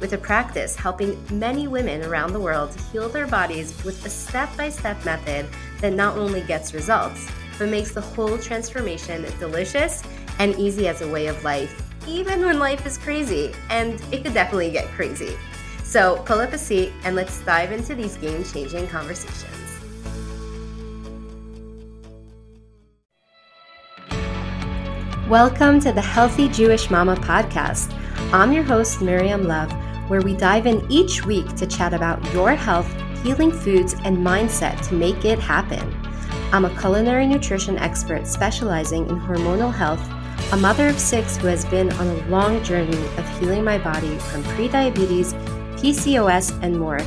with a practice helping many women around the world heal their bodies with a step by step method that not only gets results, but makes the whole transformation delicious and easy as a way of life, even when life is crazy. And it could definitely get crazy. So pull up a seat and let's dive into these game changing conversations. Welcome to the Healthy Jewish Mama podcast. I'm your host, Miriam Love where we dive in each week to chat about your health, healing foods, and mindset to make it happen. I'm a culinary nutrition expert specializing in hormonal health, a mother of six who has been on a long journey of healing my body from prediabetes, PCOS, and more,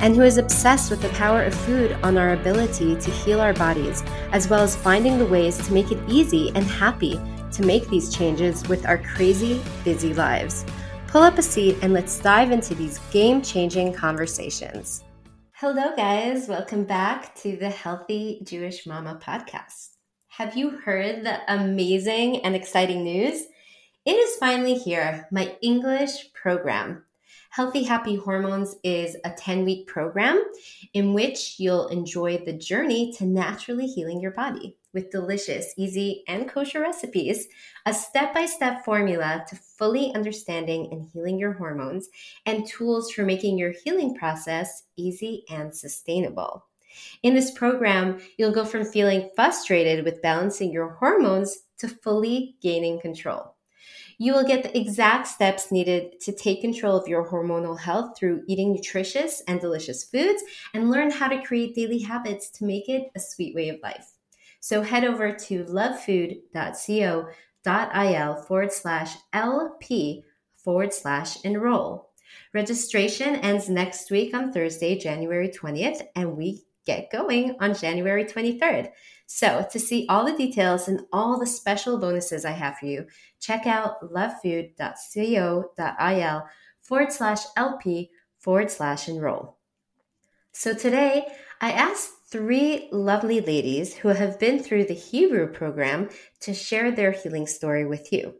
and who is obsessed with the power of food on our ability to heal our bodies, as well as finding the ways to make it easy and happy to make these changes with our crazy, busy lives. Pull up a seat and let's dive into these game changing conversations. Hello, guys. Welcome back to the Healthy Jewish Mama podcast. Have you heard the amazing and exciting news? It is finally here, my English program. Healthy Happy Hormones is a 10 week program in which you'll enjoy the journey to naturally healing your body with delicious, easy, and kosher recipes, a step by step formula to fully understanding and healing your hormones, and tools for making your healing process easy and sustainable. In this program, you'll go from feeling frustrated with balancing your hormones to fully gaining control. You will get the exact steps needed to take control of your hormonal health through eating nutritious and delicious foods and learn how to create daily habits to make it a sweet way of life. So head over to lovefood.co.il forward slash LP forward enroll. enroll. Registration ends next week on Thursday, January 20th, and we get going on January 23rd. So, to see all the details and all the special bonuses I have for you, check out lovefood.co.il forward slash LP forward slash enroll. So, today I asked three lovely ladies who have been through the Hebrew program to share their healing story with you.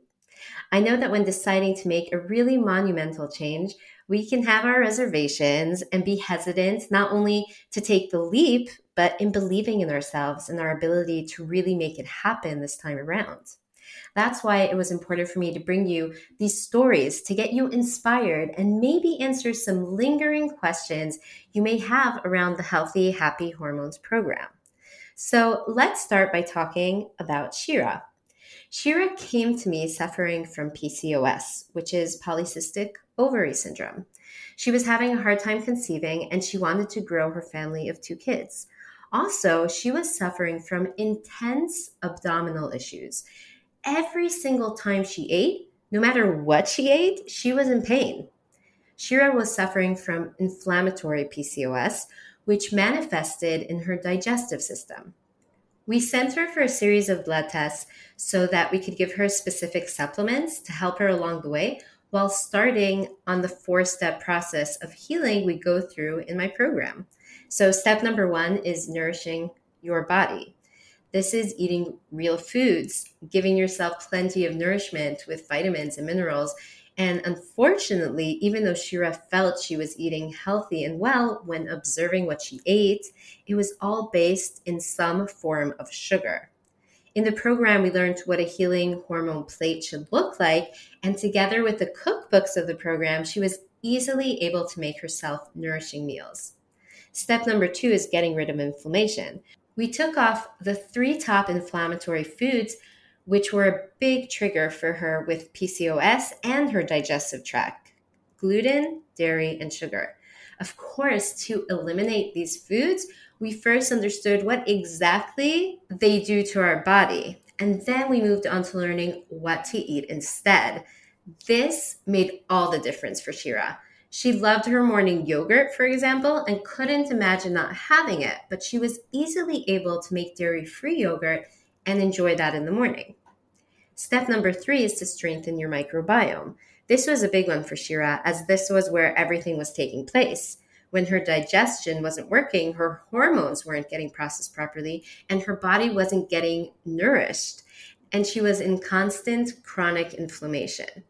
I know that when deciding to make a really monumental change, we can have our reservations and be hesitant not only to take the leap, but in believing in ourselves and our ability to really make it happen this time around. That's why it was important for me to bring you these stories to get you inspired and maybe answer some lingering questions you may have around the Healthy Happy Hormones program. So let's start by talking about Shira. Shira came to me suffering from PCOS, which is polycystic ovary syndrome. She was having a hard time conceiving and she wanted to grow her family of two kids. Also, she was suffering from intense abdominal issues every single time she ate, no matter what she ate, she was in pain. Shira was suffering from inflammatory PCOS, which manifested in her digestive system. We sent her for a series of blood tests so that we could give her specific supplements to help her along the way while starting on the four step process of healing we go through in my program. So, step number one is nourishing your body. This is eating real foods, giving yourself plenty of nourishment with vitamins and minerals. And unfortunately, even though Shira felt she was eating healthy and well when observing what she ate, it was all based in some form of sugar. In the program, we learned what a healing hormone plate should look like. And together with the cookbooks of the program, she was easily able to make herself nourishing meals. Step number two is getting rid of inflammation we took off the three top inflammatory foods, which were a big trigger for her with PCOS and her digestive tract gluten, dairy, and sugar. Of course, to eliminate these foods, we first understood what exactly they do to our body. And then we moved on to learning what to eat instead. This made all the difference for Shira. She loved her morning yogurt, for example, and couldn't imagine not having it, but she was easily able to make dairy free yogurt and enjoy that in the morning. Step number three is to strengthen your microbiome. This was a big one for Shira, as this was where everything was taking place. When her digestion wasn't working, her hormones weren't getting processed properly, and her body wasn't getting nourished. And she was in constant chronic inflammation.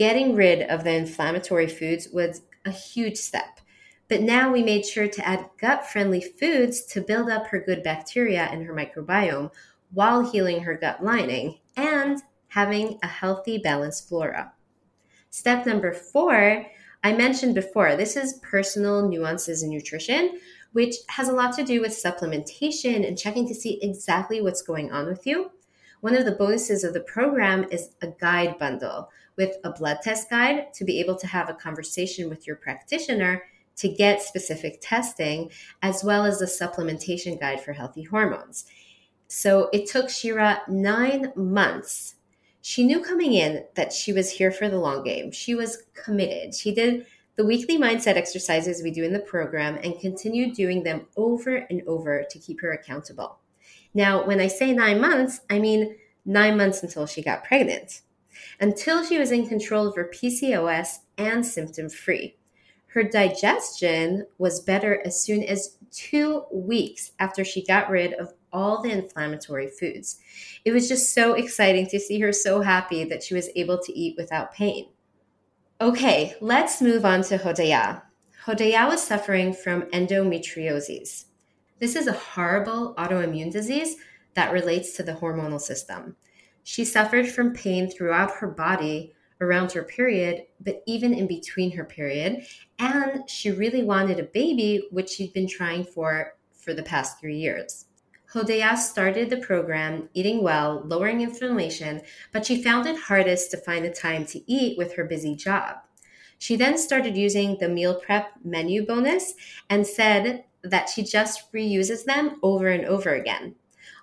Getting rid of the inflammatory foods was a huge step. But now we made sure to add gut friendly foods to build up her good bacteria in her microbiome while healing her gut lining and having a healthy, balanced flora. Step number four, I mentioned before, this is personal nuances in nutrition, which has a lot to do with supplementation and checking to see exactly what's going on with you. One of the bonuses of the program is a guide bundle with a blood test guide to be able to have a conversation with your practitioner to get specific testing, as well as a supplementation guide for healthy hormones. So it took Shira nine months. She knew coming in that she was here for the long game. She was committed. She did the weekly mindset exercises we do in the program and continued doing them over and over to keep her accountable. Now, when I say nine months, I mean nine months until she got pregnant, until she was in control of her PCOS and symptom free. Her digestion was better as soon as two weeks after she got rid of all the inflammatory foods. It was just so exciting to see her so happy that she was able to eat without pain. Okay, let's move on to Hodaya. Hodaya was suffering from endometriosis. This is a horrible autoimmune disease that relates to the hormonal system. She suffered from pain throughout her body around her period, but even in between her period. And she really wanted a baby, which she'd been trying for for the past three years. Hodaya started the program eating well, lowering inflammation, but she found it hardest to find the time to eat with her busy job. She then started using the meal prep menu bonus and said that she just reuses them over and over again.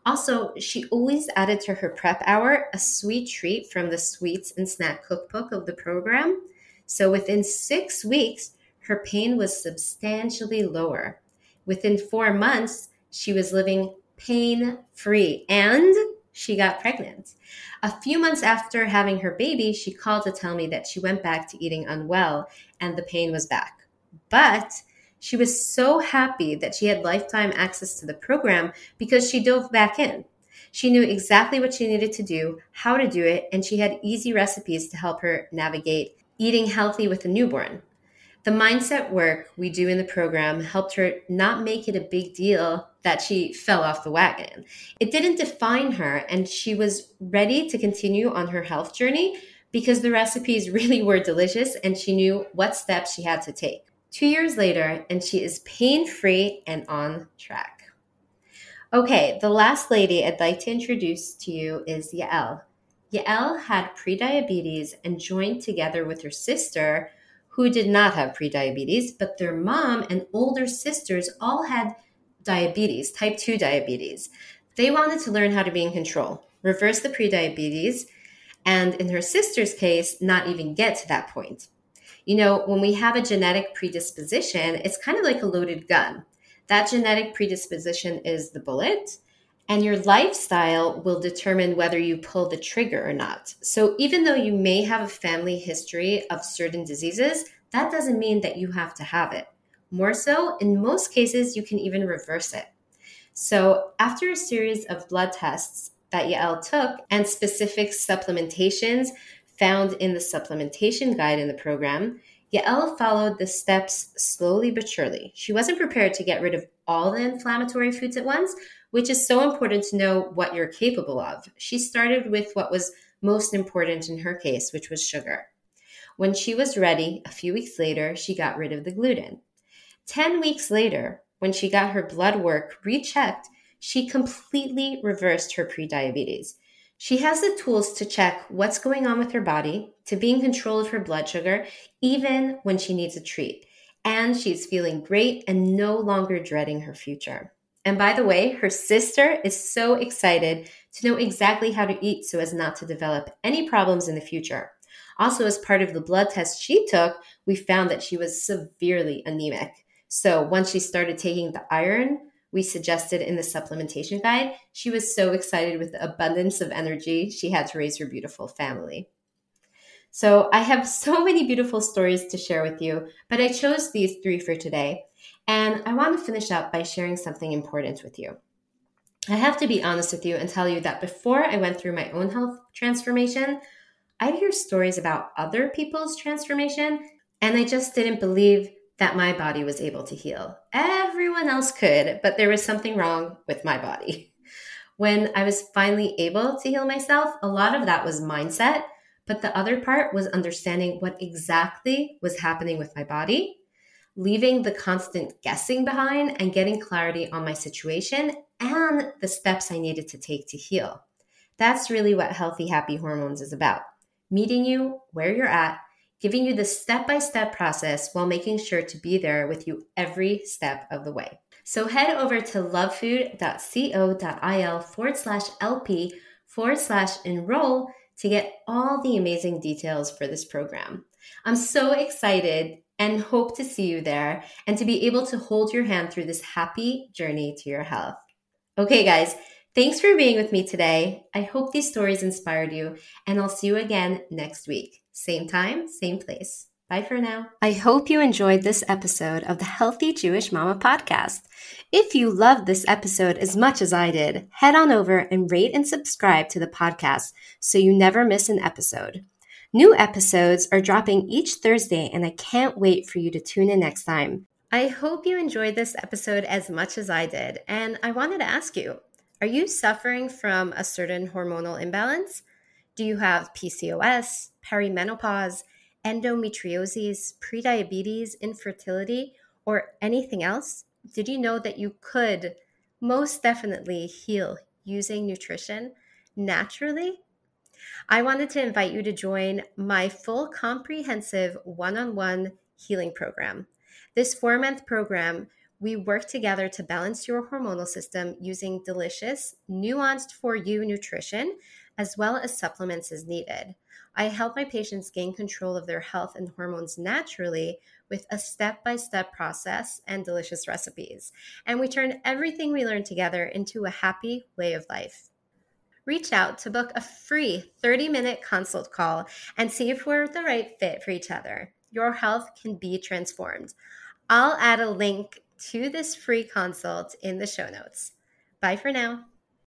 Also, she always added to her prep hour a sweet treat from the sweets and snack cookbook of the program. So within six weeks, her pain was substantially lower. Within four months, she was living pain free and she got pregnant. A few months after having her baby, she called to tell me that she went back to eating unwell and the pain was back. But she was so happy that she had lifetime access to the program because she dove back in. She knew exactly what she needed to do, how to do it, and she had easy recipes to help her navigate eating healthy with a newborn. The mindset work we do in the program helped her not make it a big deal that she fell off the wagon. It didn't define her, and she was ready to continue on her health journey because the recipes really were delicious and she knew what steps she had to take two years later, and she is pain free and on track. Okay, the last lady I'd like to introduce to you is Yael. Yael had prediabetes and joined together with her sister, who did not have prediabetes, but their mom and older sisters all had diabetes, type 2 diabetes. They wanted to learn how to be in control, reverse the prediabetes, and in her sister's case, not even get to that point. You know, when we have a genetic predisposition, it's kind of like a loaded gun. That genetic predisposition is the bullet, and your lifestyle will determine whether you pull the trigger or not. So, even though you may have a family history of certain diseases, that doesn't mean that you have to have it. More so, in most cases, you can even reverse it. So, after a series of blood tests that Yael took and specific supplementations found in the supplementation guide in the program, Yael followed the steps slowly but surely. She wasn't prepared to get rid of all the inflammatory foods at once, which is so important to know what you're capable of. She started with what was most important in her case, which was sugar. When she was ready, a few weeks later, she got rid of the gluten. 10 weeks later, when she got her blood work rechecked, she completely reversed her prediabetes. She has the tools to check what's going on with her body, to be in control of her blood sugar, even when she needs a treat. And she's feeling great and no longer dreading her future. And by the way, her sister is so excited to know exactly how to eat so as not to develop any problems in the future. Also, as part of the blood test she took, we found that she was severely anemic. So once she started taking the iron we suggested in the supplementation guide, she was so excited with the abundance of energy she had to raise her beautiful family. So I have so many beautiful stories to share with you, but I chose these three for today. And I want to finish up by sharing something important with you. I have to be honest with you and tell you that before I went through my own health transformation, I'd hear stories about other people's transformation, and I just didn't believe that my body was able to heal. Everyone else could, but there was something wrong with my body. When I was finally able to heal myself, a lot of that was mindset, but the other part was understanding what exactly was happening with my body, leaving the constant guessing behind, and getting clarity on my situation and the steps I needed to take to heal. That's really what Healthy Happy Hormones is about meeting you where you're at giving you the step by step process while making sure to be there with you every step of the way. So head over to lovefood.co.il forward slash LP forward slash enroll to get all the amazing details for this program. I'm so excited and hope to see you there and to be able to hold your hand through this happy journey to your health. Okay, guys, thanks for being with me today. I hope these stories inspired you, and I'll see you again next week. Same time, same place. Bye for now. I hope you enjoyed this episode of the Healthy Jewish Mama podcast. If you loved this episode as much as I did, head on over and rate and subscribe to the podcast so you never miss an episode. New episodes are dropping each Thursday, and I can't wait for you to tune in next time. I hope you enjoyed this episode as much as I did, and I wanted to ask you are you suffering from a certain hormonal imbalance? Do you have PCOS, perimenopause, endometriosis, prediabetes, infertility, or anything else? Did you know that you could most definitely heal using nutrition naturally? I wanted to invite you to join my full comprehensive one on one healing program. This four month program, we work together to balance your hormonal system using delicious, nuanced for you nutrition as well as supplements as needed. I help my patients gain control of their health and hormones naturally with a step by step process and delicious recipes. And we turn everything we learn together into a happy way of life. Reach out to book a free 30 minute consult call and see if we're the right fit for each other. Your health can be transformed. I'll add a link to this free consult in the show notes. Bye for now.